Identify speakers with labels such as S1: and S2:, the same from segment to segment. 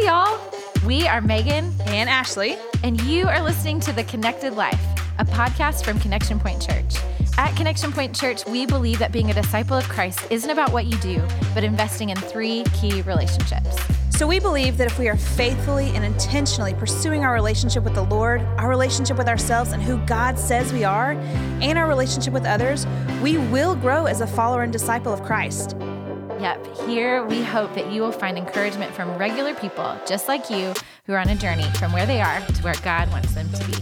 S1: Hey, y'all. We are Megan
S2: and Ashlee,
S1: and you are listening to The Connected Life, a podcast from Connection Point Church. At Connection Point Church, we believe that being a disciple of Christ isn't about what you do, but investing in three key relationships.
S2: So we believe that if we are faithfully and intentionally pursuing our relationship with the Lord, our relationship with ourselves and who God says we are, and our relationship with others, we will grow as a follower and disciple of Christ.
S1: Yep, here we hope that you will find encouragement from regular people just like you who are on a journey from where they are to where God wants them to be.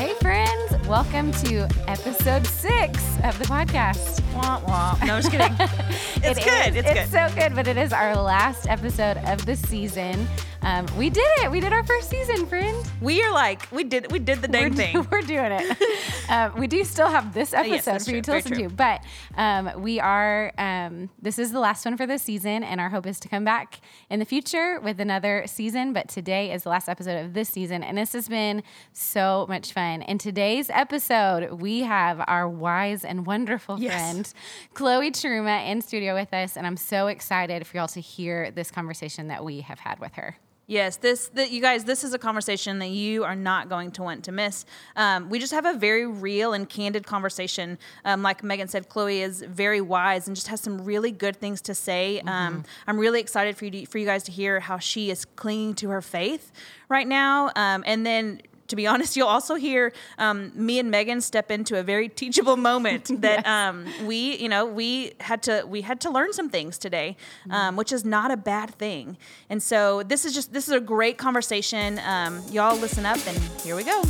S1: Hey, friends, welcome to episode six of the podcast.
S2: Wah, wah. No, I'm just kidding. it's
S1: It
S2: good.
S1: is-
S2: it's,
S1: it's
S2: good.
S1: so good, but it is our last episode of the season. Um, we did it. We did our first season, friend.
S2: we are like we did we did the dang
S1: we're,
S2: thing.
S1: We're doing it. um, we do still have this episode
S2: yes,
S1: for you to listen to, but um, we are. Um, this is the last one for this season, and our hope is to come back in the future with another season. But today is the last episode of this season, and this has been so much fun. In today's episode, we have our wise and wonderful
S2: Yes.
S1: friend Chloe Charuma in studio with us, and I'm so excited for y'all to hear this conversation that we have had with her.
S2: Yes, this that you guys, this is a conversation that you are not going to want to miss. Um, we just have a very real and candid conversation. Um, like Megan said, Chloe is very wise and just has some really good things to say. Um, I'm really excited for you to, for you guys to hear how she is clinging to her faith right now, um, and then. To be honest, you'll also hear um, me and Megan step into a very teachable moment that um, we, you know, we had to we had to learn some things today, um, which is not a bad thing. And so this is just this is a great conversation. Um, y'all listen up, and here we go.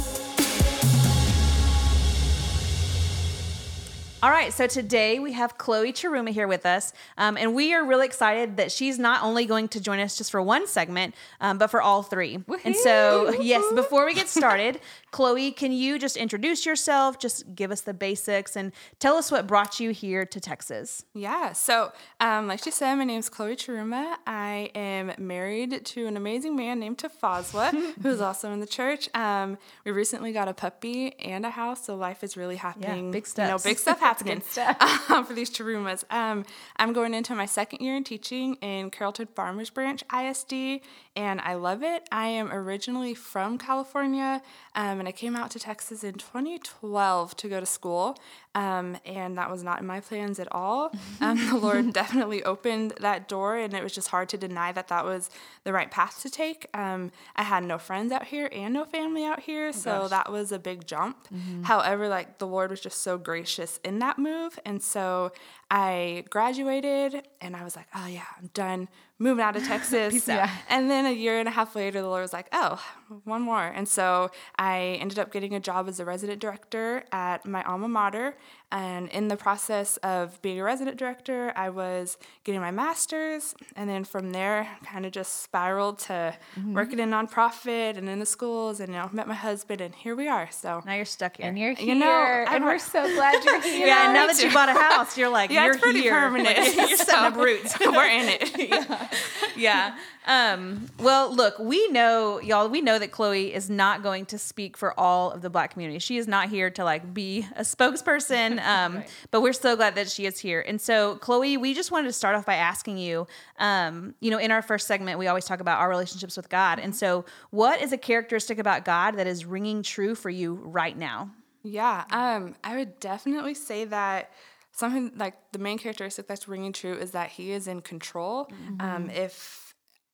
S2: All right, so today we have Chloe Charuma here with us, um, and we are really excited that she's not only going to join us just for one segment, um, but for all three. And so, yes, before we get started, Chloe, can you just introduce yourself, just give us the basics, and tell us what brought you here to Texas?
S3: Yeah, so um, like she said, my name is Chloe Charuma. I am married to an amazing man named Tafadzwa, who is also in the church. Um, we recently got a puppy and a house, so life is really happening.
S2: Yeah, big
S3: You know, big stuff happening
S1: stuff.
S3: um, for these Charumas. Um, I'm going into my second year in teaching in Carrollton Farmers Branch ISD, and I love it. I am originally from California, um, I came out to Texas in 2012 to go to school, um, and that was not in my plans at all. Um, the Lord definitely opened that door, and it was just hard to deny that that was the right path to take. Um, I had no friends out here and no family out here, so that was a big jump. However, like the Lord was just so gracious in that move, and so I graduated, and I was like, oh yeah, I'm done moving out of Texas.
S1: out.
S3: And then a year and a half later, the Lord was like, oh, one more. And so I ended up getting a job as a resident director at my alma mater. And in the process of being a resident director, I was getting my master's. And then from there, kind of just spiraled to working in nonprofit and in the schools. And, you know, met my husband, and here we are. So,
S2: Now you're stuck here.
S1: And you're here,
S3: You know,
S1: and we're so glad you're here.
S2: yeah, now that you bought a house, you're like,
S3: yeah,
S2: you're
S3: it's pretty
S2: here.
S3: permanent.
S2: you're setting up roots.
S3: we're in it.
S2: yeah. Um, well, look, we know, y'all, we know that Chloe is not going to speak for all of the black community. She is not here to like be a spokesperson. Um, but we're so glad that she is here. And so, Chloe, we just wanted to start off by asking you, um, you know, in our first segment, we always talk about our relationships with God. And so, what is a characteristic about God that is ringing true for you right now?
S3: Yeah, um, I would definitely say that something like the main characteristic that's ringing true is that he is in control. Um, if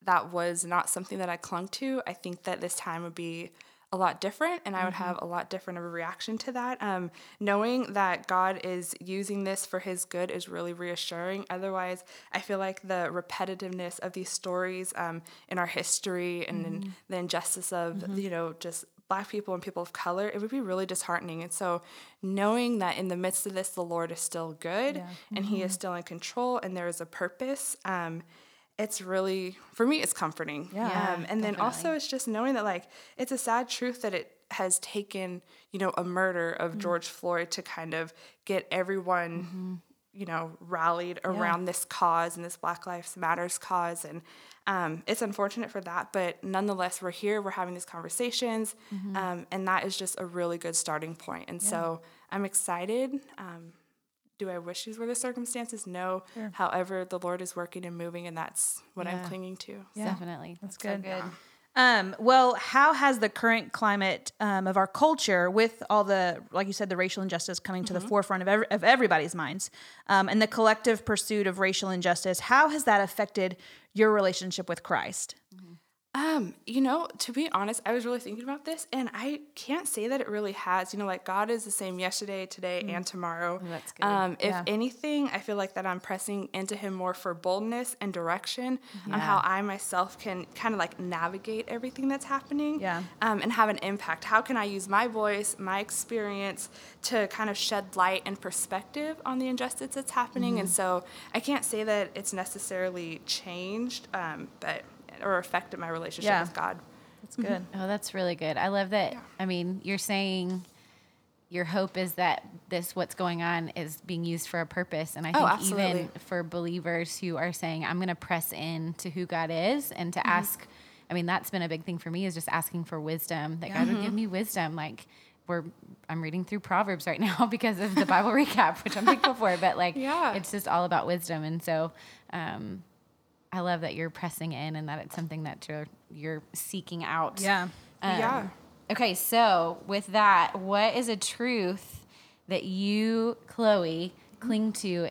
S3: that was not something that I clung to, I think that this time would be a lot different and I would have a lot different of a reaction to that. Um, knowing that God is using this for his good is really reassuring. Otherwise, I feel like the repetitiveness of these stories um, in our history and in the injustice of, you know, just black people and people of color, it would be really disheartening. And so knowing that in the midst of this, the Lord is still good and he is still in control and there is a purpose. Um, it's really for me it's comforting.
S1: Yeah,
S3: um, and then also it's just knowing that like it's a sad truth that it has taken you know a murder of george floyd to kind of get everyone you know rallied around this cause and this black lives matters cause. And um, it's unfortunate for that but nonetheless we're here we're having these conversations um, and that is just a really good starting point. And so i'm excited um, do I wish these were the circumstances? No. However, the Lord is working and moving, and that's what I'm clinging to. Yeah.
S1: Definitely.
S2: That's
S1: so
S2: good.
S1: good.
S2: Um, well, how has the current climate um, of our culture, with all the, like you said, the racial injustice coming to the forefront of, every, of everybody's minds, um, and the collective pursuit of racial injustice, how has that affected your relationship with Christ?
S3: Um, you know, to be honest, I was really thinking about this and I can't say that it really has. You know, like God is the same yesterday, today, and tomorrow.
S1: that's good.
S3: Um, if
S2: Yeah.
S3: anything, I feel like that I'm pressing into him more for boldness and direction on how I myself can kind of like navigate everything that's happening.
S2: Yeah.
S3: Um, and have an impact. How can I use my voice, my experience to kind of shed light and perspective on the injustice that's happening? And so I can't say that it's necessarily changed, um, but or affected my relationship
S2: Yeah.
S3: with God.
S2: That's good.
S1: Oh, that's really good. I love that. I mean, you're saying your hope is that this what's going on is being used for a purpose, and I
S3: Oh,
S1: think even for believers who are saying, "I'm going to press in to who God is," and
S3: Mm-hmm.
S1: to ask. I mean, that's been a big thing for me is just asking for wisdom. That God would give me wisdom. Like we're, I'm reading through Proverbs right now because of the Bible recap, which I'm thankful for. But like,
S3: Yeah.
S1: it's just all about wisdom, and so. Um, I love that you're pressing in and that it's something that you're you're seeking out.
S2: Yeah.
S1: Um,
S3: Yeah.
S1: Okay, so with that, what is a truth that you, Chloe, cling to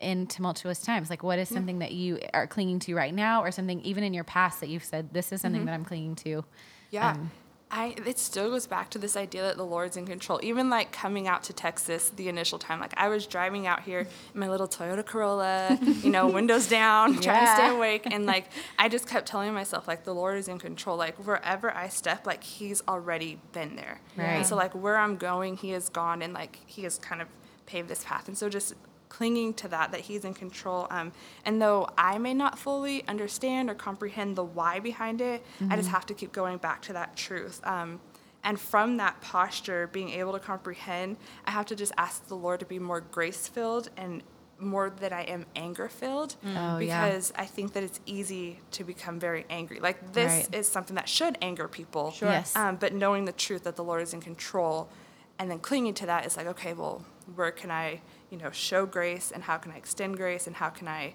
S1: in tumultuous times? Like, what is something that you are clinging to right now, or something even in your past that you've said, this is something that I'm clinging to?
S3: Yeah.
S1: Um,
S3: I it still goes back to this idea that the Lord's in control. Even like coming out to Texas the initial time, like I was driving out here in my little Toyota Corolla, you know, windows down, trying to stay awake, and like I just kept telling myself like the Lord is in control. Like wherever I step, like He's already been there.
S1: Right.
S3: And so like where I'm going, He has gone, and like He has kind of paved this path. And so just clinging to that that he's in control um, and though i may not fully understand or comprehend the why behind it i just have to keep going back to that truth um, and from that posture being able to comprehend i have to just ask the lord to be more grace filled and more that i am anger filled
S1: Oh, yeah.
S3: because i think that it's easy to become very angry like this
S1: Right.
S3: is something that should anger people
S1: Sure. Yes.
S3: um, but knowing the truth that the Lord is in control and then clinging to that is like, okay, well, where can I, you know, show grace and how can I extend grace and how can I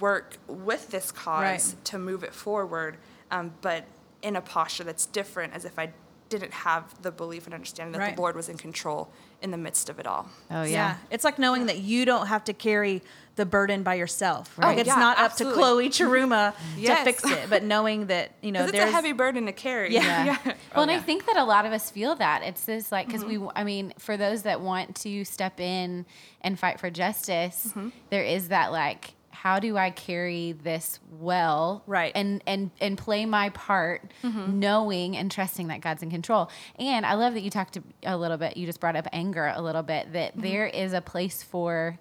S3: work with this cause
S2: Right.
S3: to move it forward, um, but in a posture that's different as if I didn't have the belief and understanding that
S2: Right.
S3: the Lord was in control in the midst of it all.
S1: Oh,
S2: Yeah.
S1: yeah.
S2: It's like knowing that you don't have to carry the burden by yourself. Like
S3: Right.
S2: it's
S3: Yeah,
S2: not
S3: absolutely.
S2: up to Chloe Charuma
S3: Yes.
S2: to fix it, but knowing that, you know,
S3: Because it's
S2: there's
S3: a heavy burden to carry.
S2: Yeah.
S1: Yeah.
S3: yeah.
S1: Well, and I oh, think that a lot of us feel that it's this like because we, mm-hmm. I mean, for those that want to step in and fight for justice, mm-hmm. there is that like, how do I carry this well,
S2: Right.
S1: And and and play my part, knowing and trusting that God's in control. And I love that you talked a little bit. You just brought up anger a little bit. That mm-hmm. there is a place for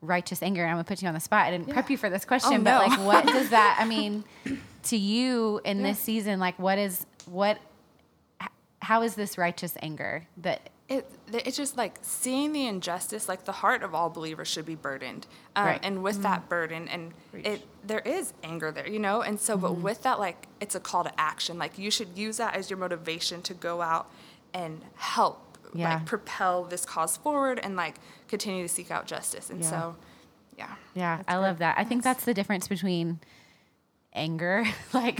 S1: righteous anger. And I'm gonna put you on the spot. I didn't prep you for this question,
S3: Oh,
S1: but
S3: no.
S1: like, what does that? I mean, to you in this season, like, what is what? How is this righteous anger that?
S3: It, it's just like seeing the injustice like the heart of all believers should be burdened um,
S1: Right.
S3: and with that burden and it there is anger there you know and so but with that like it's a call to action like you should use that as your motivation to go out and help
S1: Yeah.
S3: like propel this cause forward and like continue to seek out justice and
S1: Yeah.
S3: so yeah
S1: Yeah, I love that. I think that's the difference between anger, like,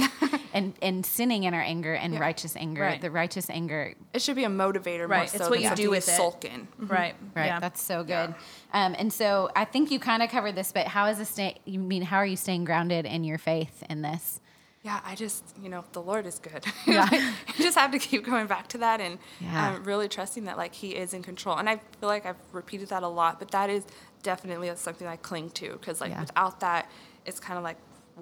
S1: and and sinning in our anger and
S3: Yeah.
S1: righteous anger.
S2: Right.
S1: The righteous anger,
S3: it should be a motivator more
S2: Right.
S3: so
S2: It's what
S3: than
S2: you do with it.
S3: sulk in
S2: right.
S1: right?
S2: Yeah.
S1: That's so good. Um, and so I think you kind of covered this, but how is this? Stay, you mean how are you staying grounded in your faith in this?
S3: Yeah, I just, you know, the Lord is good.
S1: Yeah.
S3: you just have to keep going back to that and
S1: Yeah.
S3: um, really trusting that, like, He is in control. And I feel like I've repeated that a lot, but that is definitely something I cling to because, like,
S1: Yeah.
S3: without that, it's kind of like,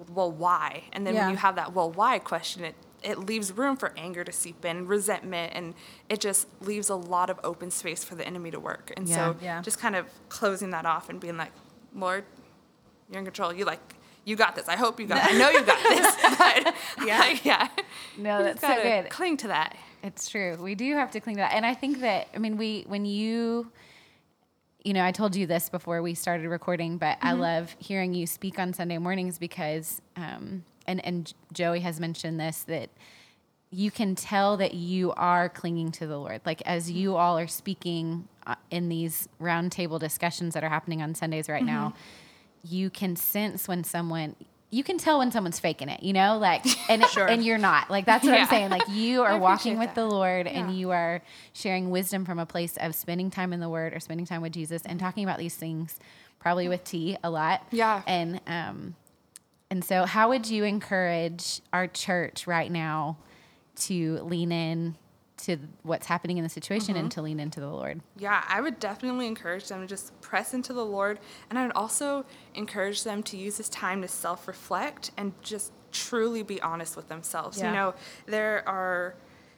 S3: well, why? And then
S2: Yeah.
S3: when you have that, well, why question, it it leaves room for anger to seep in, resentment, and it just leaves a lot of open space for the enemy to work. And
S1: Yeah.
S3: so,
S2: Yeah.
S3: just kind of closing that off and being like, Lord, you're in control. You like, you got this. I hope you got. I know you got this. But
S2: Yeah.
S3: like, yeah.
S1: No, that's so good.
S3: Cling to that.
S1: It's true. We do have to cling to that. And I think that, I mean, we, when you, you know, I told you this before we started recording, but I love hearing you speak on Sunday mornings because, um, and, and Joey has mentioned this, that you can tell that you are clinging to the Lord. Like as you all are speaking uh, in these roundtable discussions that are happening on Sundays right now,
S3: Mm-hmm.
S1: you can sense when someone you can tell when someone's faking it, you know, like, and it, and you're not. Like that's what I'm saying. Like you are walking with
S3: that.
S1: the Lord, and you are sharing wisdom from a place of spending time in the Word or spending time with Jesus and talking about these things, probably with tea a lot.
S3: Yeah.
S1: And um, and so, how would you encourage our church right now to lean in to what's happening in the situation
S3: Mm-hmm.
S1: and to lean into the Lord?
S3: Yeah, I would definitely encourage them to just press into the Lord. And I would also encourage them to use this time to self reflect and just truly be honest with themselves.
S2: Yeah.
S3: You know, there are,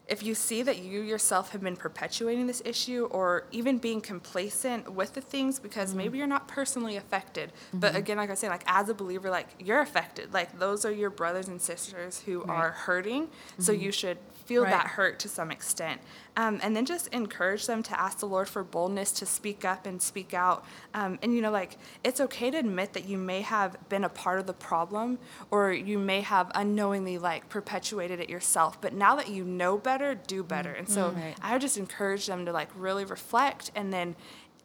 S3: if you see that you yourself have been perpetuating this issue or even being complacent with the things because mm-hmm. maybe you're not personally affected. But mm-hmm. again, like I say, like as a believer, like you're affected. Like those are your brothers and sisters who are hurting. So mm-hmm. you should feel
S2: Right.
S3: that hurt to some extent. Um, and then just encourage them to ask the Lord for boldness to speak up and speak out. Um, and, you know, like, it's okay to admit that you may have been a part of the problem or you may have unknowingly, like, perpetuated it yourself. But now that you know better, do better. And so
S1: Right.
S3: I would just encourage them to, like, really reflect and then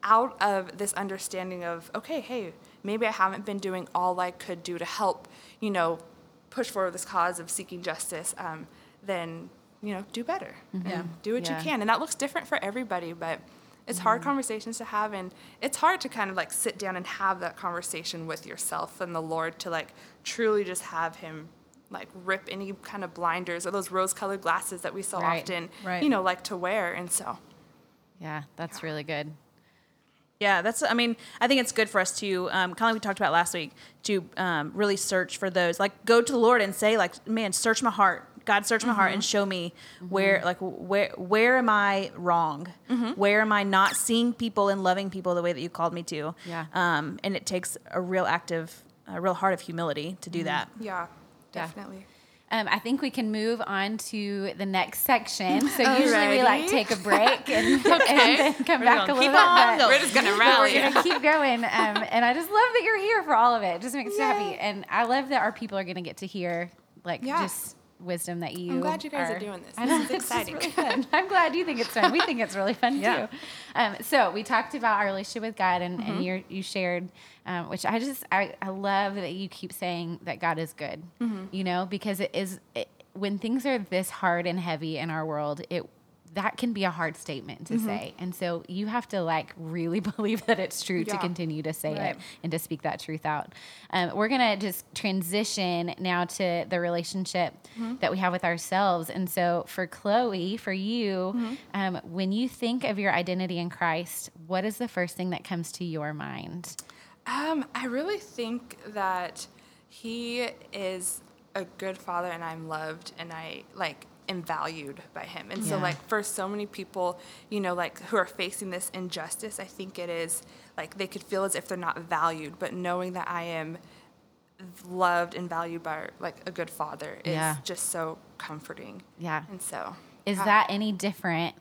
S3: out of this understanding of, okay, hey, maybe I haven't been doing all I could do to help, you know, push forward this cause of seeking justice, um, then you know do better
S2: Yeah.
S3: and do what
S1: Yeah.
S3: you can. And that looks different for everybody, but it's hard conversations to have, and it's hard to kind of like sit down and have that conversation with yourself and the Lord to like truly just have Him like rip any kind of blinders or those rose-colored glasses that we so
S1: Right.
S3: often,
S2: Right.
S3: you know, like to wear. And so,
S1: Yeah, that's really good.
S2: Yeah, that's. I mean, I think it's good for us to, um, kind of like we talked about last week, to um, really search for those. Like, go to the Lord and say, like, man, search my heart. God, search my heart and show me where, like, where, where am I wrong? Where am I not seeing people and loving people the way that you called me to?
S1: Yeah.
S2: Um, and it takes a real active, a real heart of humility to do that.
S3: yeah,
S1: Yeah.
S3: definitely.
S1: Um, I think we can move on to the next section. So usually we like take a break and, and then come
S2: We're
S1: back a little
S2: keep
S1: bit.
S2: on
S1: but-
S2: going.
S3: We're just gonna rally.
S1: We're gonna keep going, um, and I just love that you're here for all of it. It just makes me happy, and I love that our people are gonna get to hear like
S3: Yeah.
S1: just wisdom that you.
S3: I'm glad you guys are doing this.
S1: I know
S3: This is exciting.
S1: really fun. I'm glad you think it's fun. We think it's really fun
S2: Yeah.
S1: too. Um, so we talked about our relationship with God, and,
S3: Mm-hmm.
S1: and you you shared, um, which I just I, I love that you keep saying that God is good.
S3: Mm-hmm.
S1: You know, because it is it, when things are this hard and heavy in our world, it that can be a hard statement
S3: Mm-hmm.
S1: to say. And so you have to like really believe that it's true to continue to say
S2: Right.
S1: it and to speak that truth out. Um, we're going to just transition now to the relationship
S3: Mm-hmm.
S1: that we have with ourselves. And so for Chloe, for you,
S3: Mm-hmm.
S1: um, when you think of your identity in Christ, what is the first thing that comes to your mind?
S3: Um, I really think that he is a good father and I'm loved and I like am valued by him. And so like for so many people, you know, like who are facing this injustice, I think it is like they could feel as if they're not valued, but knowing that I am loved and valued by like a good father is
S1: Yeah.
S3: just so comforting.
S1: Yeah.
S3: And so
S1: Is
S3: yeah.
S1: that any different?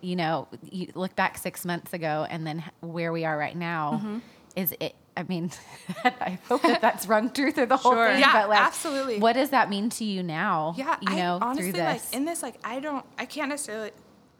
S1: You know, you look back six months ago and then where we are right now.
S3: Mm-hmm.
S1: Is it? I mean, I hope that that's rung true through the whole
S2: Sure.
S1: thing.
S3: Yeah,
S1: but like,
S3: absolutely.
S1: What does that mean to you now?
S3: Yeah,
S1: you know,
S3: I honestly
S1: through this.
S3: like in this like I don't I can't necessarily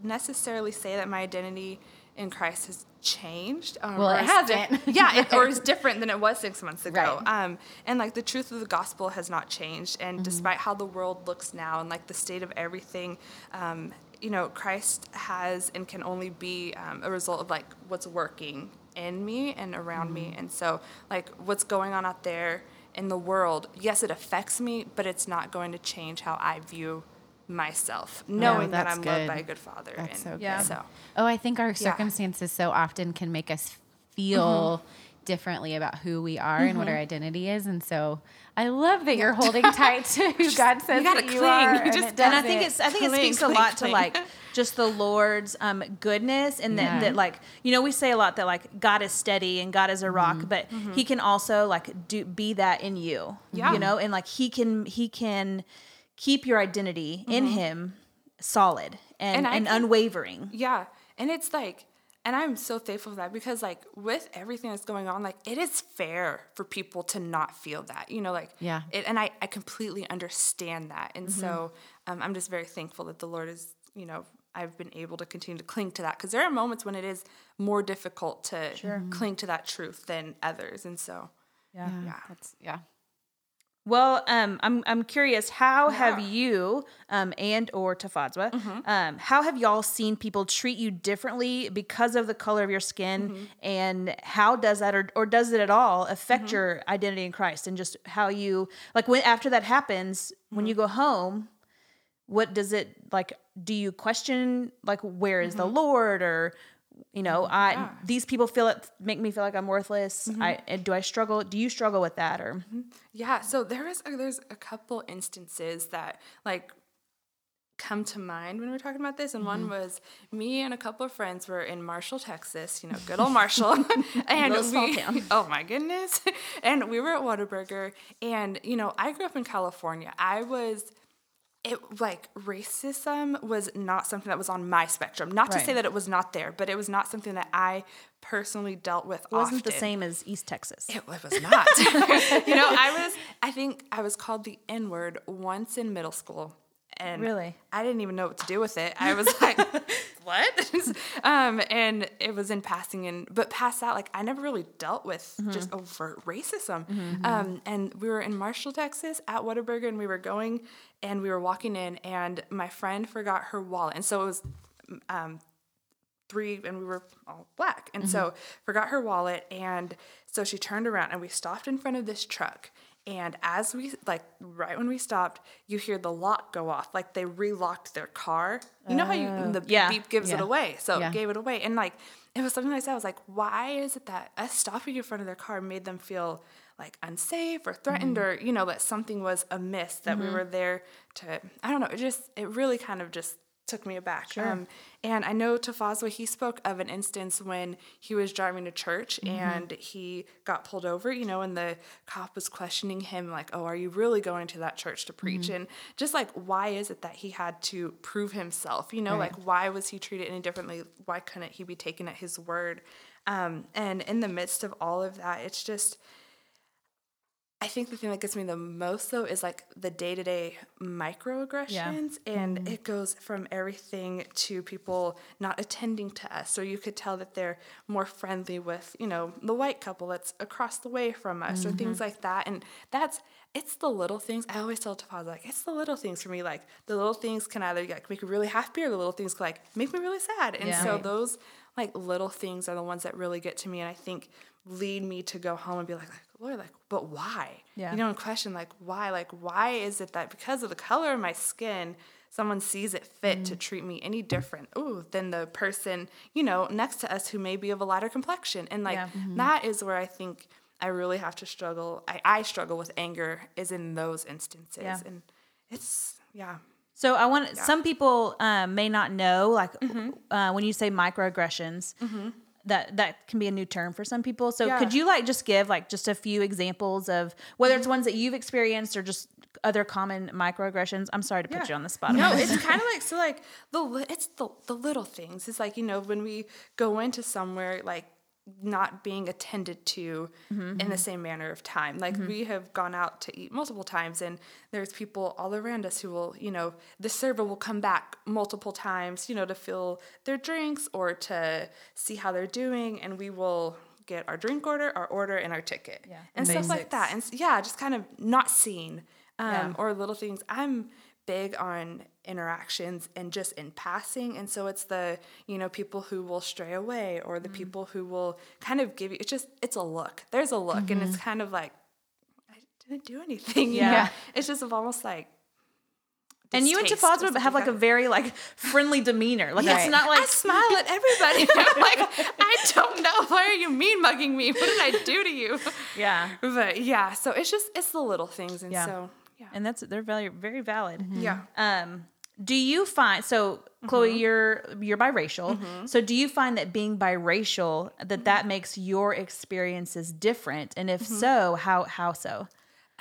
S3: necessarily say that my identity in Christ has changed. Um,
S1: Well, it hasn't.
S3: yeah, it, or is different than it was six months ago.
S1: Right.
S3: Um, and like the truth of the gospel has not changed.
S1: Mm-hmm.
S3: And despite how the world looks now and like the state of everything, um, you know, Christ has and can only be um, a result of like what's working in me and around me.
S1: Mm-hmm.
S3: And so like what's going on out there in the world, yes, it affects me, but it's not going to change how I view myself, knowing that I'm
S1: good.
S3: loved by a good father.
S1: That's
S3: and
S1: so
S2: Yeah.
S3: So
S1: Oh, I think our
S3: Yeah.
S1: circumstances so often can make us feel
S3: Mm-hmm.
S1: Differently about who we are and what our identity is. And so I love that you're holding tight to who God says
S3: gotta
S1: that you
S3: cling.
S1: are.
S3: You
S1: and
S3: just-
S1: it
S2: and I think it's I think it
S3: Cling,
S2: speaks a
S3: cling,
S2: lot to like just the Lord's um, goodness and that,
S1: Yeah.
S2: that like you know we say a lot that like God is steady and God is a rock,
S1: Mm-hmm.
S2: but He can also like do be that in you,
S3: Yeah.
S2: you know, and like He can He can keep your identity in Him solid and
S3: And
S2: and,
S3: can-
S2: unwavering.
S3: Yeah. And it's like, and I'm so thankful for that because, like, with everything that's going on, like, it is fair for people to not feel that, you know, like,
S1: Yeah.
S3: It, and I, I completely understand that. And so
S2: Mm-hmm.
S3: um, I'm just very thankful that the Lord is, you know, I've been able to continue to cling to that because there are moments when it is more difficult to cling to that truth than others. And so,
S2: Yeah.
S3: yeah.
S1: That's yeah.
S2: Well, um, I'm I'm curious. How have you, um, and or Tafadzwa, um, how have y'all seen people treat you differently because of the color of your skin, and how does that, or, or does it at all affect your identity in Christ, and just how you like when after that happens, when you go home, what does it like? Do you question like where is the Lord, or you oh know, I these people feel it make me feel like I'm worthless. Mm-hmm. I and do I struggle? Do you struggle with that, or mm-hmm.
S3: Yeah, so there is there's a couple instances that like come to mind when we're talking about this, and one mm-hmm. was me and a couple of friends were in Marshall, Texas. You know, good old Marshall, and we, oh my goodness, and we were at Whataburger, and you know, I grew up in California. I was. It like racism was not something that was on my spectrum. Not to say that it was not there, but it was not something that I personally dealt with.
S2: it wasn't the same as East Texas?
S3: It, it was not. you know, I was, I think I was called the N word once in middle school. And
S2: Really?
S3: I didn't even know what to do with it. I was like, what? um, and it was in passing. And, but past that, like, I never really dealt with
S2: Mm-hmm.
S3: just overt racism. Um, and we were in Marshall, Texas at Whataburger, and we were going and we were walking in, and my friend forgot her wallet. And so it was, um, three and we were all black and so forgot her wallet and so she turned around and we stopped in front of this truck and as we like right when we stopped you hear the lock go off like they relocked their car. You know how you oh. the beep,
S2: yeah,
S3: beep gives it away. So
S1: Yeah.
S3: it gave it away. And like it was something like that i was like why is it that us stopping in front of their car made them feel like unsafe or threatened mm-hmm. or you know that something was amiss that we mm-hmm. were there to i don't know it just it really kind of just took me aback. Um, and I know Tafadzwa, he spoke of an instance when he was driving to church and he got pulled over, you know, and the cop was questioning him, like, oh, are you really going to that church to preach? And just like, why is it that he had to prove himself? You know, like, why was he treated any differently? Why couldn't he be taken at his word? Um, and in the midst of all of that, it's just, I think the thing that gets me the most though is like the day to day microaggressions, and mm-hmm. it goes from everything to people not attending to us. So you could tell that they're more friendly with, you know, the white couple that's across the way from us, or things mm-hmm. like that. And that's it's the little things. I always tell Tafaz like it's the little things for me. Like the little things can either like make me really happy, or the little things can like make me really sad. And
S1: Yeah.
S3: so those like little things are the ones that really get to me, and I think lead me to go home and be like, like Lord, like, but why?
S2: Yeah.
S3: You know, and question like why? Like, why is it that because of the color of my skin, someone sees it fit
S2: Mm.
S3: to treat me any different, ooh, than the person, you know, next to us who may be of a lighter complexion. And like
S2: Yeah. Mm-hmm.
S3: that is where I think I really have to struggle. I, I struggle with anger is in those instances.
S2: Yeah.
S3: And it's yeah.
S2: So I want some people um, may not know like uh, when you say microaggressions. That, that can be a new term for some people. So
S3: Yeah.
S2: could you like just give like just a few examples of whether it's ones that you've experienced or just other common microaggressions? I'm sorry to put
S3: Yeah.
S2: you on the spot.
S3: No, it's kind of like so like the it's the the little things. It's like you know when we go into somewhere like not being attended to in the same manner of time. Like we have gone out to eat multiple times and there's people all around us who will, you know, the server will come back multiple times, you know, to fill their drinks or to see how they're doing and we will get our drink order, our order and our ticket.
S2: Yeah.
S3: And stuff like that. And yeah, just kind of not seen um,
S2: Yeah.
S3: or little things. I'm big on interactions and just in passing. And so it's the, you know, people who will stray away or the people who will kind of give you, it's just, it's a look. There's a look and it's kind of like, I didn't do anything. You
S2: Mm-hmm. Yeah.
S3: It's just almost like,
S2: and you and
S3: distaste or
S2: Tafaz
S3: something
S2: have like a very like friendly demeanor. Like
S3: Yes.
S2: it's not like I
S3: smile at everybody. I'm like, I don't know. Why are you mean mugging me? What did I do to you?
S2: yeah.
S3: But yeah, so it's just, it's the little things. And
S2: Yeah.
S3: so, yeah.
S2: And that's they're very very valid.
S3: Yeah.
S2: Um, do you find so Chloe, you're you're biracial. So do you find that being biracial that that makes your experiences different? And if so, how how so?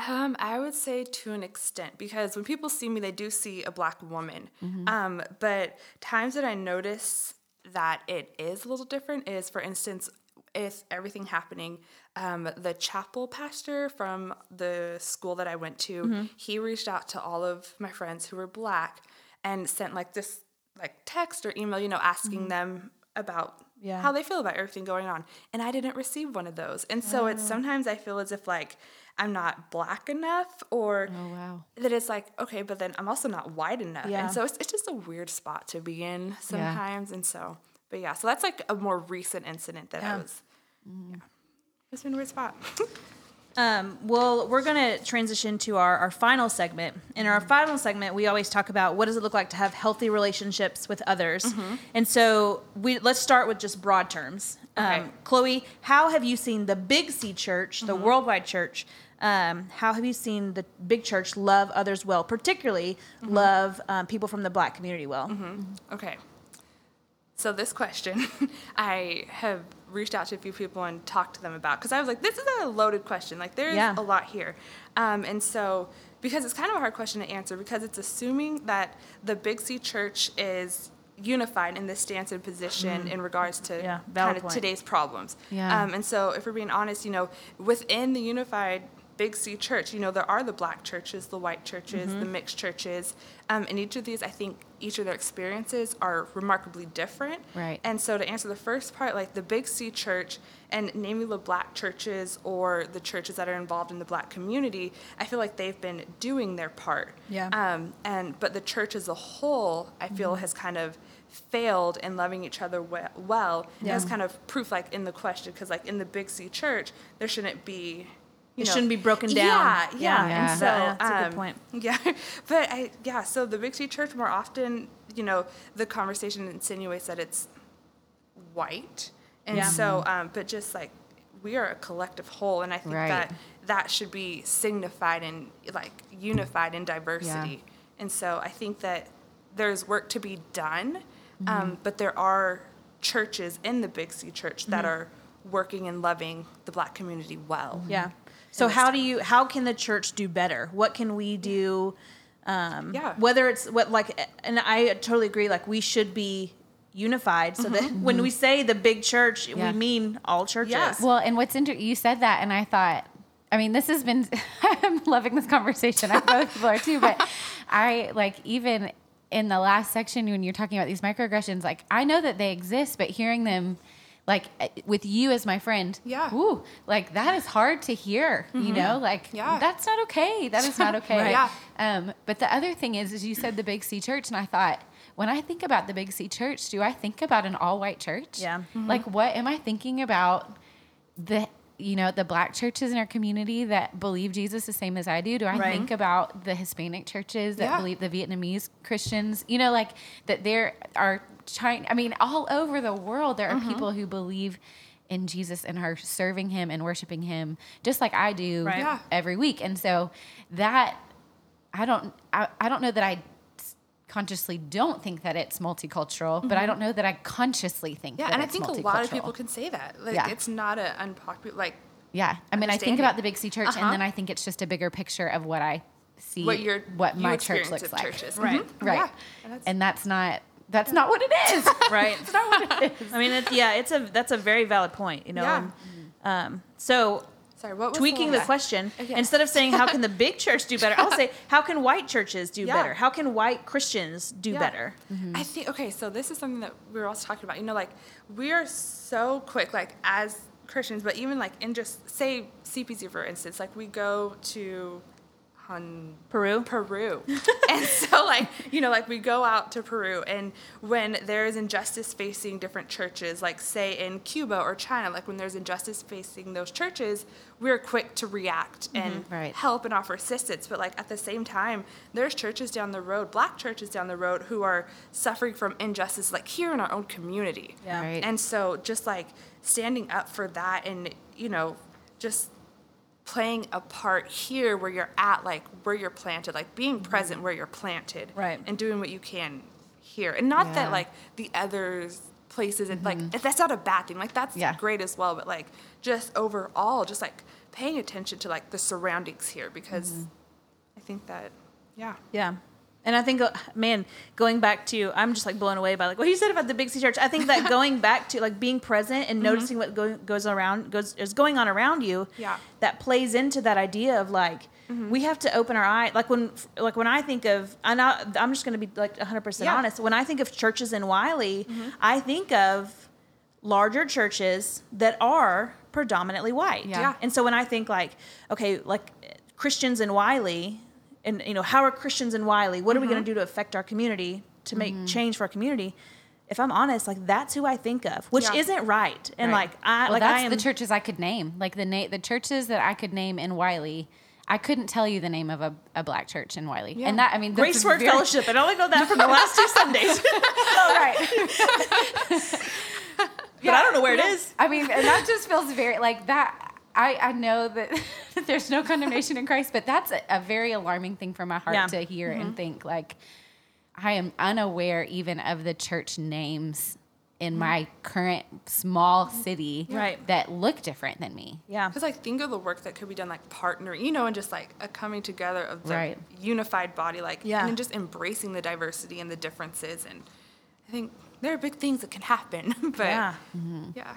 S3: Um, I would say to an extent because when people see me, they do see a black woman. Um, but times that I notice that it is a little different is, for instance, if everything happening, um, the chapel pastor from the school that I went to, he reached out to all of my friends who were black and sent like this like text or email, you know, asking them about
S2: Yeah.
S3: how they feel about everything going on. And I didn't receive one of those. And so it's sometimes I feel as if like I'm not black enough or
S1: Oh, wow.
S3: that it's like, okay, but then I'm also not white enough.
S2: Yeah.
S3: And so it's, it's just a weird spot to be in sometimes. And so, but yeah, so that's like a more recent incident that I
S2: Yeah.
S3: was, yeah. It's been a weird spot.
S2: Um, well, we're going to transition to our, our final segment. In our final segment, we always talk about what does it look like to have healthy relationships with others. And so we let's start with just broad terms.
S3: Okay.
S2: Um, Chloe, how have you seen the Big C Church, the worldwide church? Um, how have you seen the big church love others well, particularly love um, people from the Black community well?
S3: Okay. So this question, I have reached out to a few people and talked to them about because I was like, this is a loaded question. Like there's
S2: Yeah.
S3: a lot here, um, and so because it's kind of a hard question to answer because it's assuming that the Big C Church is unified in this stance and position in regards to
S2: Mm. Yeah,
S3: kind of
S2: point.
S3: today's problems.
S1: Yeah.
S3: Um, and so if we're being honest, you know, within the unified Big C church, you know, there are the black churches, the white churches,
S2: Mm-hmm.
S3: the mixed churches. Um, and each of these, I think, each of their experiences are remarkably different.
S1: Right.
S3: And so to answer the first part, like the Big C church and naming the black churches or the churches that are involved in the black community, I feel like they've been doing their part.
S2: Yeah.
S3: Um, and but the church as a whole, I feel,
S2: Mm-hmm.
S3: has kind of failed in loving each other we- well. And That's kind of proof, like in the question, because like in the Big C church, there shouldn't be. You
S2: It
S3: know-
S2: shouldn't be broken down.
S3: Yeah, yeah.
S2: Yeah.
S1: Yeah.
S3: And so,
S2: Yeah, that's a good
S3: um,
S2: point.
S3: Yeah, but I yeah. So the Big C church more often, you know, the conversation insinuates that it's white, and
S2: Yeah.
S3: so, um, but just like we are a collective whole, and I think
S1: Right.
S3: that that should be signified and like unified in diversity. And so I think that there's work to be done, um, but there are churches in the Big C church that are working and loving the Black community well.
S2: Yeah. So
S3: this
S2: how do you how can the church do better? What can we do? Um,
S3: Yeah.
S2: Whether it's what like, and I totally agree. Like we should be unified so that when we say the big church,
S1: Yeah.
S2: we mean all churches.
S3: Yeah.
S1: Well, and what's interesting, you said that, and I thought, I mean, this has been. I'm loving this conversation. I hope other people are too. But I like even in the last section when you're talking about these microaggressions, like I know that they exist, but hearing them. Like uh, with you as my friend,
S3: Yeah.
S1: Ooh, like that is hard to hear. You know, like
S3: Yeah.
S1: that's not okay. That is not okay.
S3: Right. Yeah.
S1: Um, but the other thing is, is you said the Big C Church, and I thought, when I think about the Big C Church, do I think about an all-white church?
S2: Yeah.
S1: Like, what am I thinking about? The you know the black churches in our community that believe Jesus the same as I do. Do I
S2: Right.
S1: think about the Hispanic churches that
S3: Yeah.
S1: believe the Vietnamese Christians? You know, like that there are China. I mean, all over the world there are
S2: Mm-hmm.
S1: people who believe in Jesus and are serving Him and worshiping Him, just like I do
S2: Right.
S3: Yeah.
S1: every week. And so that I don't I, I don't know that I consciously don't think that it's multicultural, but I don't know that I consciously think
S3: Mm-hmm. Yeah, and I think a lot of people can say that. Like,
S1: Yeah.
S3: it's not an unpopular, like,
S1: Yeah, I mean, I think about the Big C Church,
S3: Uh-huh.
S1: and then I think it's just a bigger picture of what I see,
S3: what your
S1: what
S3: you
S1: my church looks like.
S3: churches.
S2: Right.
S3: Mhm.
S1: Right,
S3: Yeah, and that's-
S1: and that's not that's not what it is.
S2: Right.
S1: It's not what it is.
S2: I mean, it, yeah, it's a that's a very valid point. You know.
S3: Yeah.
S2: and, um, so
S3: Sorry, what was
S2: tweaking
S3: the,
S2: the question
S3: Okay.
S2: instead of saying how can the big church do better i'll say how can white churches do
S3: Yeah.
S2: better how can white christians do
S3: Yeah.
S2: better
S3: I think okay, so this is something that we were also talking about. You know, like we are so quick, like as Christians, but even like in just say CPC for instance, like we go to Hon-
S2: peru
S3: Peru. and so like, you know, like we go out to Peru and when there is injustice facing different churches, like say in Cuba or China, like when there's injustice facing those churches, we're quick to react mm-hmm. and
S1: Right.
S3: help and offer assistance. But like at the same time, there's churches down the road, black churches down the road who are suffering from injustice like here in our own community.
S2: Yeah.
S1: Right.
S3: And so just like standing up for that and, you know, just playing a part here where you're at, like where you're planted, like being mm-hmm. present where you're planted.
S2: Right.
S3: And doing what you can here. And not
S1: Yeah.
S3: that like the others places and like mm-hmm. if that's not a bad thing. Like that's
S1: Yeah.
S3: great as well. But like just overall, just like paying attention to like the surroundings here because mm-hmm. I think that yeah.
S2: yeah And I think, uh, man, going back to, I'm just like blown away by like what you said about the Big C Church. I think that going back to like being present and mm-hmm. noticing what go, goes around goes is going on around you.
S3: Yeah.
S2: That plays into that idea of like mm-hmm. we have to open our eye. Like when like when I think of, and I, I'm just going to be like 100 percent honest. When I think of churches in Wylie, mm-hmm. I think of larger churches that are predominantly white.
S1: Yeah.
S3: Yeah.
S2: And so when I think like, okay, like Christians in Wylie, and you know, how are Christians in Wylie? What are we going to mm-hmm. do to affect our community to make mm-hmm. change for our community? If I'm honest, like that's who I think of, which
S3: Yeah.
S2: isn't right. And
S1: Right.
S2: like I
S1: well,
S2: like
S1: that's
S2: I am
S1: the churches I could name. Like the na- the churches that I could name in Wylie. I couldn't tell you the name of a, a black church in Wylie.
S3: Yeah.
S1: And that I mean
S2: Grace Word
S1: very-
S2: Fellowship. I only know that from the last two Sundays.
S1: Oh, right.
S2: but I don't know where it is.
S1: I mean, and that just feels very like that. I, I know that there's no condemnation in Christ, but that's a, a very alarming thing for my heart
S2: Yeah.
S1: to hear and mm-hmm. think. Like, I am unaware even of the church names in mm-hmm. my current small city
S2: Right.
S1: that look different than me.
S2: Yeah.
S3: Because like think of the work that could be done like partnering, you know, and just like a coming together of the
S1: Right.
S3: unified body, like
S2: Yeah.
S3: and just embracing the diversity and the differences. And I think there are big things that can happen. but
S2: Yeah. Mm-hmm.
S3: yeah.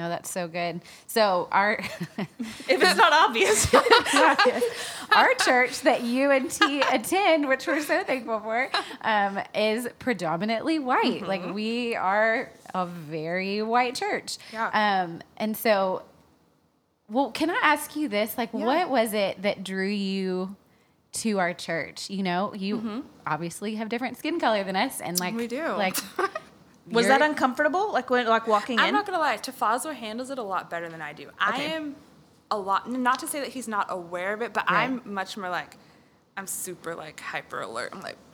S1: No, that's so good. So our
S2: If it's not obvious.
S1: our church that you and T attend, which we're so thankful for, um, is predominantly white. Like we are a very white church.
S3: Yeah.
S1: Um, and so, well, can I ask you this? Like,
S3: Yeah.
S1: what was it that drew you to our church? You know, you obviously have different skin color than us, and like
S3: We do.
S1: Like,
S2: Was that uncomfortable? Like when like walking in?
S3: I'm
S2: in?
S3: not gonna lie, Tafazo handles it a lot better than I do. I am a lot not to say that he's not aware of it, but
S1: Right.
S3: I'm much more like I'm super like hyper alert. I'm like,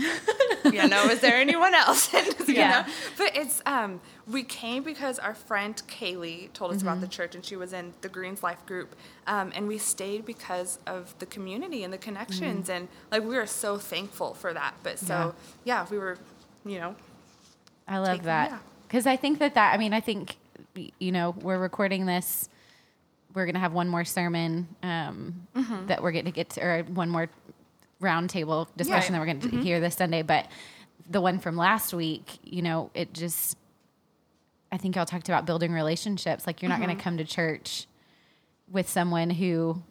S3: you know, is there anyone else? You
S1: Yeah.
S3: know? But it's um we came because our friend Kaylee told us
S1: Mm-hmm.
S3: about the church and she was in the Greens Life group. Um, and we stayed because of the community and the connections
S1: Mm-hmm.
S3: and like we are so thankful for that. But so yeah, we were, you know,
S1: I love
S3: Take-
S1: that because I think that that I mean I think you know we're recording this. We're gonna have one more sermon um,
S3: Mm-hmm.
S1: that we're going to get to, or one more roundtable discussion that we're going to
S3: Mm-hmm.
S1: hear this Sunday. But the one from last week, you know, it just I think y'all talked about building relationships. Like you're not
S3: Mm-hmm.
S1: going to come to church with someone who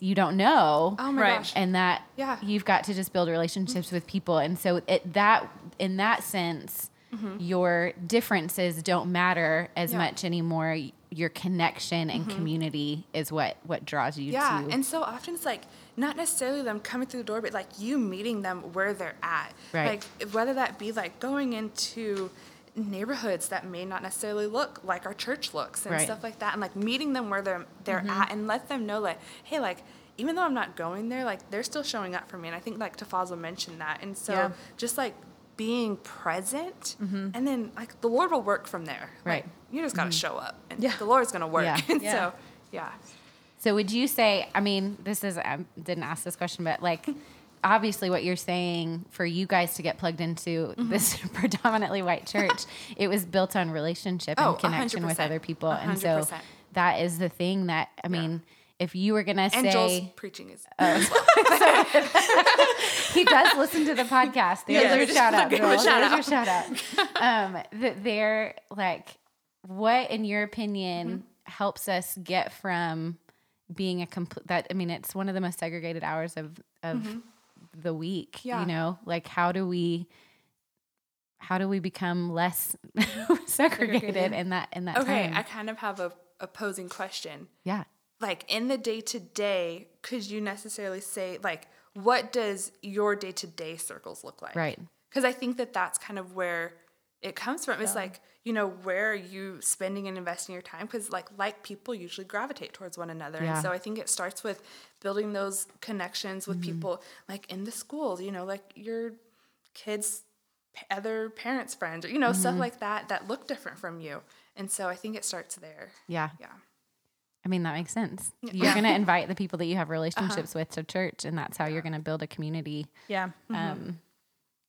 S1: you don't know
S3: oh my
S2: Right.
S3: gosh.
S1: and that
S3: Yeah.
S1: you've got to just build relationships with people and so it that in that sense Mm-hmm. your differences don't matter as
S3: Yeah.
S1: much anymore your connection and mm-hmm. community is what what draws you
S3: Yeah,
S1: to
S3: and so often it's like not necessarily them coming through the door, but like you meeting them where they're at.
S1: Right.
S3: Like whether that be like going into neighborhoods that may not necessarily look like our church looks and
S1: Right.
S3: stuff like that, and like meeting them where they're they're mm-hmm. at, and let them know like, hey, like even though I'm not going there, like they're still showing up for me. And I think like Tafazo mentioned that, and so
S2: Yeah.
S3: just like being present, and then like the Lord will work from there. Like,
S1: Right.
S3: you just gotta show up, and
S2: Yeah.
S3: the Lord's gonna work.
S1: Yeah.
S3: and
S2: Yeah.
S3: so yeah.
S1: so would you say i mean this is i didn't ask this question but like obviously what you're saying for you guys to get plugged into
S3: Mm-hmm.
S1: this predominantly white church it was built on relationship and
S3: Oh, a
S1: connection with
S3: 100%.
S1: other people
S3: A
S1: and so that is the thing that i mean if you were gonna
S3: And Joel's
S1: say
S3: preaching is
S1: he does listen to the podcast. There's
S3: Yeah.
S1: your shout out, Joel.
S3: shout
S1: There's your shout out. Um, that they're like, what in your opinion
S3: Mm-hmm.
S1: helps us get from being a complete? That I mean, it's one of the most segregated hours of of the week.
S3: Mm-hmm. Yeah.
S1: You know, like how do we? How do we become less segregated,
S3: Segregated.
S1: in that in that
S3: okay.
S1: time?
S3: I kind of have a opposing question.
S1: yeah,
S3: Like in the day to day, could you necessarily say like what does your day to day circles look like?
S1: right.
S3: Because I think that that's kind of where it comes from. It's like you know where are you spending and investing your time? Because like like people usually gravitate towards one another,
S1: Yeah.
S3: and so I think it starts with building those connections with mm-hmm. people like in the schools. You know, like your kids other parents friends or you know stuff mm-hmm. like that that look different from you and so i think it starts there
S1: Yeah.
S3: yeah
S1: I mean, that makes sense. You're
S3: Uh-huh.
S1: going to invite the people that you have relationships with to church, and that's how you're going to build a community.
S2: Yeah.
S1: Um,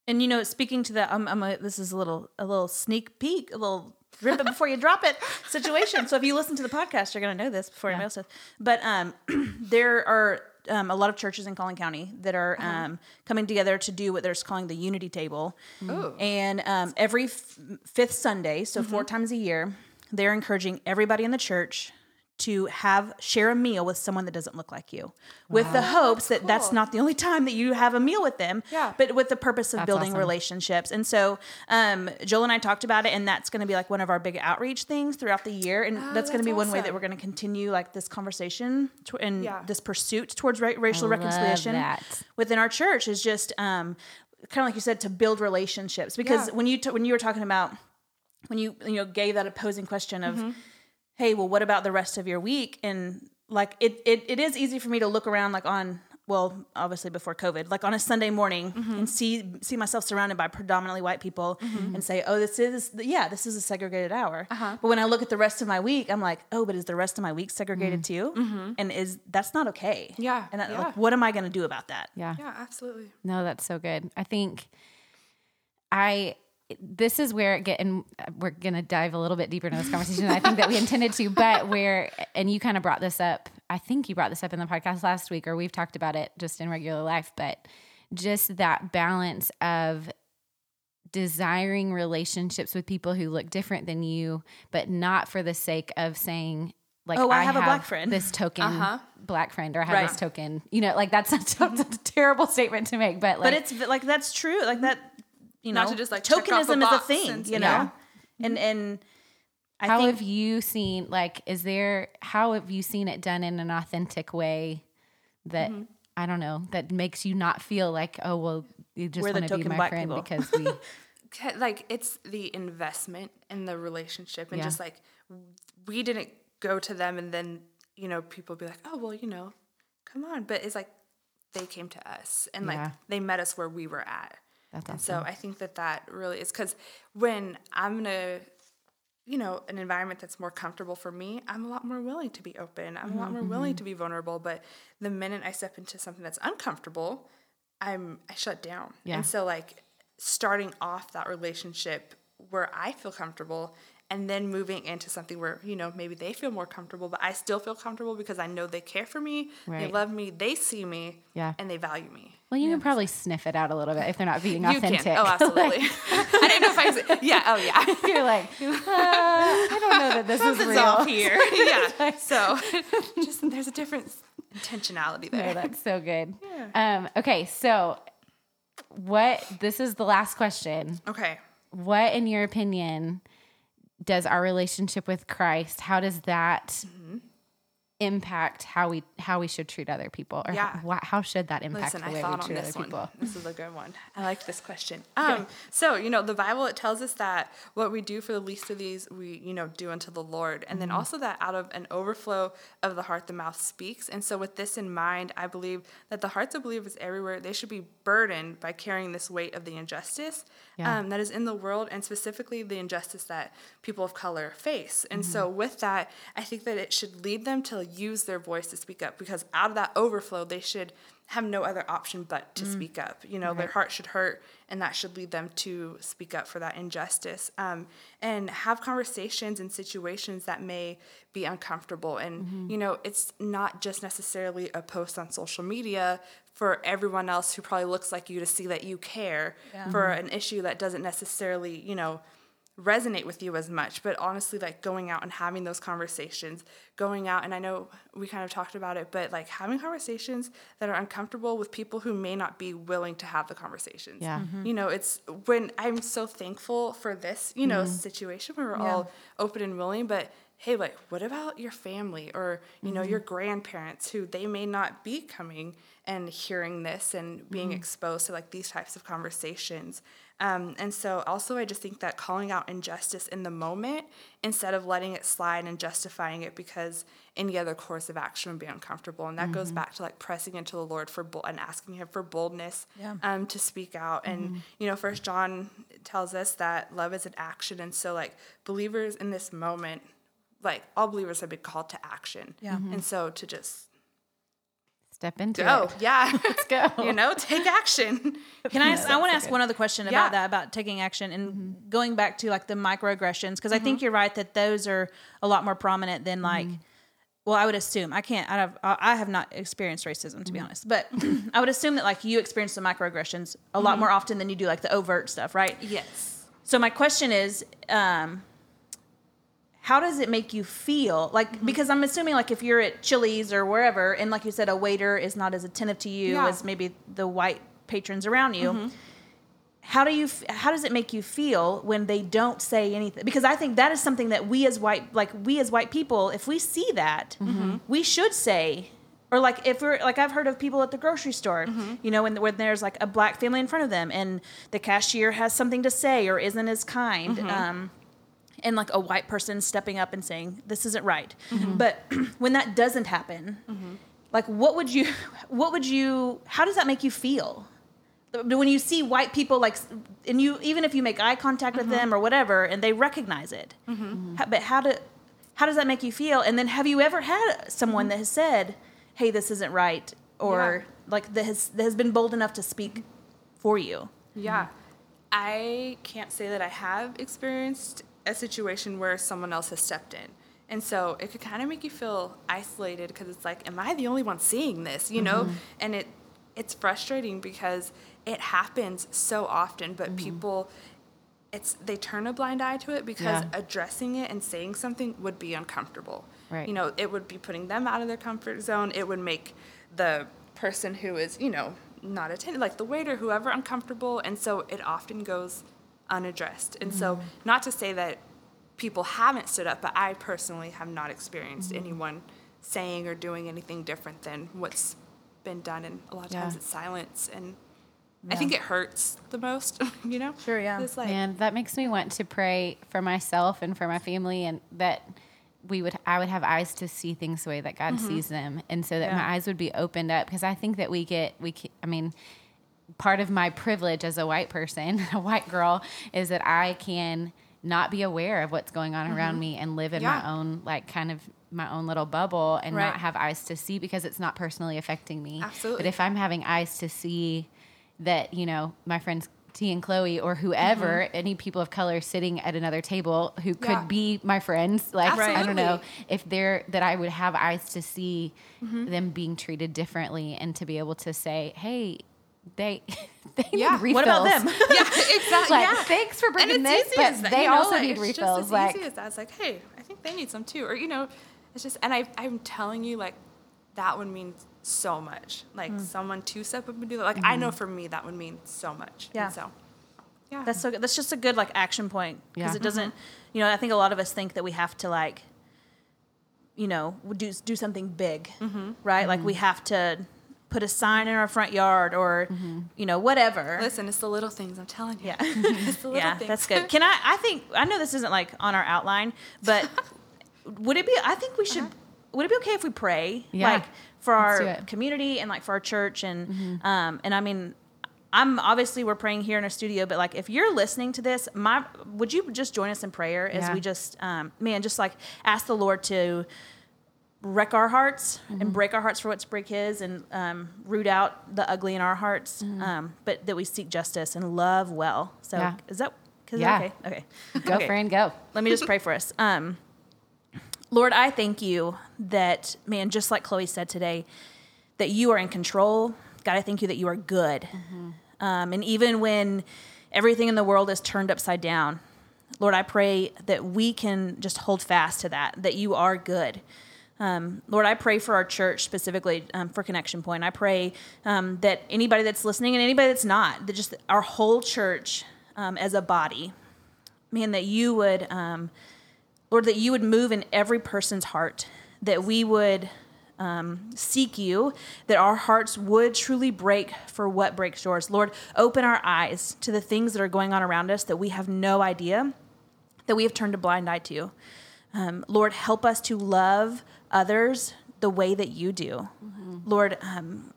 S2: And you know, speaking to that, I'm, I'm a, this is a little a little sneak peek, a little rip it before you drop it situation. So if you listen to the podcast, you're gonna know this before anybody else does. But um, there are um, a lot of churches in Collin County that are
S3: Uh-huh.
S2: um, coming together to do what they're calling the Unity Table.
S3: Ooh.
S2: And um, every f- fifth Sunday, so four
S3: Mm-hmm.
S2: times a year, they're encouraging everybody in the church to have share a meal with someone that doesn't look like you, with the hopes that that's not the only time that you have a meal with them,
S3: Yeah.
S2: but with the purpose of
S1: That's
S2: building
S1: awesome.
S2: relationships. And so, um, Joel and I talked about it, and that's going to be like one of our big outreach things throughout the year, and that's going to
S3: that's
S2: be one way that we're going to continue like this conversation tw- and
S3: Yeah.
S2: this pursuit towards ra- racial
S1: love
S2: reconciliation within our church is just um, kind of like you said to build relationships because
S3: Yeah.
S2: when you t- when you were talking about when you you know gave that opposing question of
S3: Mm-hmm.
S2: Hey well what about the rest of your week and like it, it it is easy for me to look around like on well obviously before covid like on a sunday morning
S3: Mm-hmm.
S2: and see see myself surrounded by predominantly white people and say oh this is yeah this is a segregated hour
S3: Uh-huh.
S2: but when i look at the rest of my week i'm like oh but is the rest of my week segregated
S3: Mm.
S2: too and is that's not okay
S3: Mm-hmm. Yeah,
S2: and that,
S3: yeah.
S2: like what am i going to do about that
S1: Yeah.
S3: Yeah, absolutely.
S1: No, that's so good. I think I this is where it get and we're gonna dive a little bit deeper into this conversation than I think that we intended to, but where and you kind of brought this up. I think you brought this up in the podcast last week, or we've talked about it just in regular life, but just that balance of desiring relationships with people who look different than you, but not for the sake of saying like
S2: Oh, I have a black friend."
S1: this token
S3: Uh-huh.
S1: black friend or I have
S2: Right.
S1: this token. You know, like that's a, that's a terrible statement to make, but like
S2: but it's like that's true like that you know
S3: Not to just, like, check off a
S2: tokenism is a thing
S3: and-
S2: you know
S1: Yeah.
S2: and and i
S1: how
S2: think
S1: have you seen like is there how have you seen it done in an authentic way that
S2: Mm-hmm.
S1: I don't know that makes you not feel like oh well you just want to be my friend
S2: people.
S1: because we
S3: like it's the investment in the relationship and
S1: Yeah.
S3: just like we didn't go to them and then you know people be like oh well you know come on but it's like they came to us and like
S1: Yeah.
S3: they met us where we were at
S1: That's awesome.
S3: so i think that that really is because when i'm in a you know an environment that's more comfortable for me i'm a lot more willing to be open i'm a lot more
S1: Mm-hmm,
S3: willing to be vulnerable but the minute i step into something that's uncomfortable i'm i shut down
S1: Yeah.
S3: and so like starting off that relationship where i feel comfortable and then moving into something where you know maybe they feel more comfortable but i still feel comfortable because i know they care for me they love me they see me
S1: Yeah.
S3: and they value me
S1: well you can probably sniff it out a little bit if they're not being
S3: you
S1: authentic.
S3: can oh absolutely i didn't know if i was yeah oh yeah
S1: You're like, uh, I don't know that this is real.
S3: off here. yeah. So just there's a different intentionality
S1: No,
S3: there.
S1: that's so good. Um, okay, so what? This is the last question.
S3: Okay.
S1: What, in your opinion, does our relationship with Christ? How does that
S3: Mm-hmm.
S1: Impact how we how we should treat other people, or
S3: Yeah.
S1: how, how should that impact
S3: Listen,
S1: the
S3: I
S1: way we
S3: thought on
S1: treat other
S3: this
S1: people?
S3: one. This is a good one. I like this question. Um, so you know, the Bible it tells us that what we do for the least of these, we you know do unto the Lord, and then also that out of an overflow of the heart, the mouth speaks. And so, with this in mind, I believe that the hearts of believers everywhere they should be burdened by carrying this weight of the injustice
S1: Yeah.
S3: um, that is in the world, and specifically the injustice that people of color face. And so, with that, I think that it should lead them to use their voice to speak up because out of that overflow, they should have no other option but to mm. speak up. You know, their heart should hurt, and that should lead them to speak up for that injustice. Um, and have conversations in situations that may be uncomfortable. And, mm-hmm. you know, it's not just necessarily a post on social media for everyone else who probably looks like you to see that you care for mm-hmm. an issue that doesn't necessarily, you know, resonate with you as much but honestly like going out and having those conversations going out and i know we kind of talked about it but like having conversations that are uncomfortable with people who may not be willing to have the conversations.
S1: Yeah. Mm-hmm.
S3: you know it's when i'm so thankful for this you know mm-hmm. situation where we're all open and willing but hey like what about your family or you know your mm-hmm. grandparents who they may not be coming and hearing this and being exposed to like these types of conversations um, and so also i just think that calling out injustice in the moment instead of letting it slide and justifying it because any other course of action would be uncomfortable. And that goes back to like pressing into the lord for and asking him for boldness
S2: Yeah.
S3: um, to speak out. And you know first john tells us that love is an action. And so like believers in this moment like all believers have been called to action.
S2: Yeah.
S3: and so to just
S1: Step into
S3: go
S1: it.
S3: yeah
S1: Let's go.
S3: you know take action
S2: Can I? Ask, I want to ask one other question
S3: Yeah.
S2: about that, about taking action and going back to like the microaggressions, because I think you're right that those are a lot more prominent than like well, I would assume I can't. I have I have not experienced racism to be
S3: Mm-hmm.
S2: honest, but I would assume that like you experience the microaggressions a lot more often than you do like the overt stuff, right?
S3: Yes.
S2: So my question is, um, how does it make you feel? Like
S3: Mm-hmm.
S2: because I'm assuming like if you're at Chili's or wherever, and like you said, a waiter is not as attentive to you
S3: Yeah. Mm-hmm.
S2: as maybe the white patrons around you. How do you? How does it make you feel when they don't say anything? Because I think that is something that we as white, like we as white people, if we see that,
S3: Mm-hmm.
S2: we should say. Or like if we're like I've heard of people at the grocery store,
S3: Mm-hmm.
S2: you know, when when there's like a black family in front of them and the cashier has something to say or isn't as kind,
S3: Mm-hmm.
S2: um, and like a white person stepping up and saying this isn't right.
S3: Mm-hmm.
S2: But when that doesn't happen, like what would you, what would you, how does that make you feel? When you see white people like, and you even if you make eye contact
S3: Mm-hmm.
S2: with them or whatever, and they recognize it, How- but how do, how does that make you feel? And then have you ever had someone that has said, "Hey, this isn't right," or
S3: Mm-hmm. Yeah.
S2: like that has that has been bold enough to speak for you?
S3: Yeah. I can't say that I have experienced a situation where someone else has stepped in. And so it could kind of make you feel isolated because it's like, am I the only one seeing this? You know? Mm-hmm. And it it's frustrating because it happens so often, but mm-hmm. people it's they turn a blind eye to it because
S1: Yeah.
S3: addressing it and saying something would be uncomfortable.
S1: Right.
S3: You know, it would be putting them out of their comfort zone. It would make the person who is, you know, not attending, like the waiter, whoever, uncomfortable. And so it often goes unaddressed. And so, mm-hmm. not to say that people haven't stood up, but I personally have not experienced mm-hmm. anyone saying or doing anything different than what's been done. And a lot of times it's silence. And I think it hurts the most, you know?
S2: Sure, yeah.
S3: It's like,
S1: Man, that makes me want to pray for myself and for my family, and that we would I would have eyes to see things the way that God mm-hmm. sees them, and so that
S2: Yeah.
S1: my eyes would be opened up. Because I think that we get we, I mean, part of my privilege as a white person, a white girl, is that I can not be aware of what's going on around mm-hmm. me and live in
S3: Yeah.
S1: my own like kind of my own little bubble and
S2: Right.
S1: not have eyes to see because it's not personally affecting me.
S3: Absolutely.
S1: But if I'm having eyes to see that, you know, my friends T and Chloe or whoever, mm-hmm. any people of color sitting at another table who could
S3: Yeah.
S1: be my friends, like I don't know, if they're that I would have eyes to see mm-hmm. them being treated differently and to be able to say, Hey, they they
S3: Yeah.
S1: need refills.
S2: What about them?
S3: yeah, exactly.
S1: like,
S3: yeah.
S1: thanks for
S3: and
S1: bringing
S3: it's
S1: this,
S3: easy
S1: but
S3: that,
S1: they
S3: you know,
S1: also
S3: like,
S1: need
S3: it's
S1: refills.
S3: Just as
S1: like,
S3: easy as that. It's like, hey, I think they need some too, or you know, it's just. And I, I'm telling you, like, that would mean so much. Like
S1: Hmm.
S3: someone to step up and do that. Like I mm-hmm. know for me, that would mean so much.
S2: Yeah.
S3: And so, yeah.
S2: That's so good. That's just a good like action point because
S1: Yeah.
S2: it doesn't. Mm-hmm. You know, I think a lot of us think that we have to like, you know, do do something big, mm-hmm. right? Like we have to put a sign in our front yard or, you know, whatever.
S3: Listen, it's the little things. I'm telling you.
S2: Yeah.
S3: it's the little
S2: yeah,
S3: things.
S2: that's good. Can I? I think I know this isn't like on our outline, but would it be? I think we should. Would it be okay if we pray,
S1: Yeah.
S2: like for
S1: Let's
S2: our community and like for our church and um and I mean. I'm obviously we're praying here in our studio, but like if you're listening to this, my would you just join us in prayer as
S1: Yeah.
S2: we just um, man just like ask the Lord to wreck our hearts
S1: Mm-hmm.
S2: and break our hearts for what's break His and um, root out the ugly in our hearts, um, but that we seek justice and love well. So
S1: Mm-hmm. Yeah.
S2: is that? Cause
S1: Yeah.
S2: Okay. Okay.
S1: go
S2: Okay.
S1: friend, go.
S2: Let me just pray for us. Um, Lord, I thank you that, man, just like Chloe said today, that you are in control. God, I thank you that you are good. Um, and even when everything in the world is turned upside down, Lord, I pray that we can just hold fast to that, that you are good. Um, Lord, I pray for our church specifically um, for Connection Point. I pray um, that anybody that's listening and anybody that's not, that just our whole church um, as a body, man, that you would, um, Lord, that you would move in every person's heart, that we would um, seek you, that our hearts would truly break for what breaks yours. Lord, open our eyes to the things that are going on around us that we have no idea, that we have turned a blind eye to. Um, Lord, help us to love others the way that you do. Lord, um,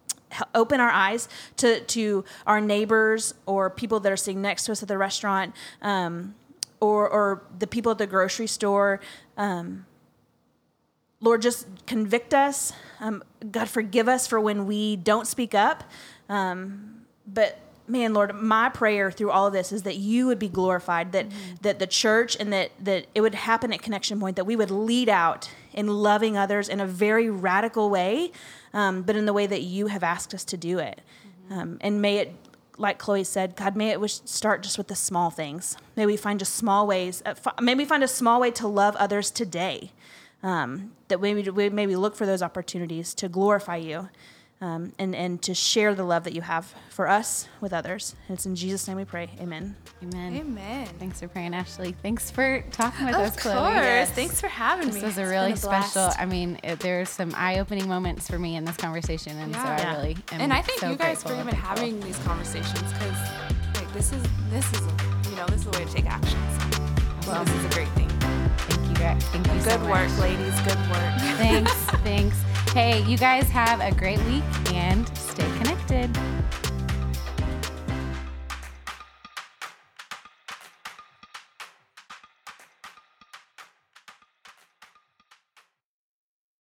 S2: open our eyes to, to our neighbors or people that are sitting next to us at the restaurant um, or, or the people at the grocery store. Um, Lord, just convict us. Um, God, forgive us for when we don't speak up. Um, but man, Lord, my prayer through all of this is that you would be glorified, that that the church and that that it would happen at Connection Point, that we would lead out in loving others in a very radical way, um, but in the way that you have asked us to do it. Um, and may it, like Chloe said, God, may it start just with the small things. May we find just small ways. Uh, fi- may we find a small way to love others today. Um, that maybe we maybe look for those opportunities to glorify you um, and, and to share the love that you have for us with others. And it's in Jesus' name we pray. Amen.
S1: Amen.
S3: Amen.
S1: Thanks for praying, Ashlee. Thanks for talking with us, Chloe.
S3: Of course.
S2: Yes.
S3: Thanks for having
S1: This
S3: me.
S1: This was a really
S3: been
S1: special.
S3: blast.
S1: I mean, it, there's some eye-opening moments for me in this conversation, and so I really am
S3: and I thank
S1: so
S3: you guys for even having these conversations because like this is this is you know this is a way to take action. So
S1: Well,
S3: this is a great thing.
S1: Thank you. Thank you so
S3: Good
S1: much.
S3: work, ladies. Good work.
S1: Thanks. thanks. Hey, you guys have a great week and stay connected.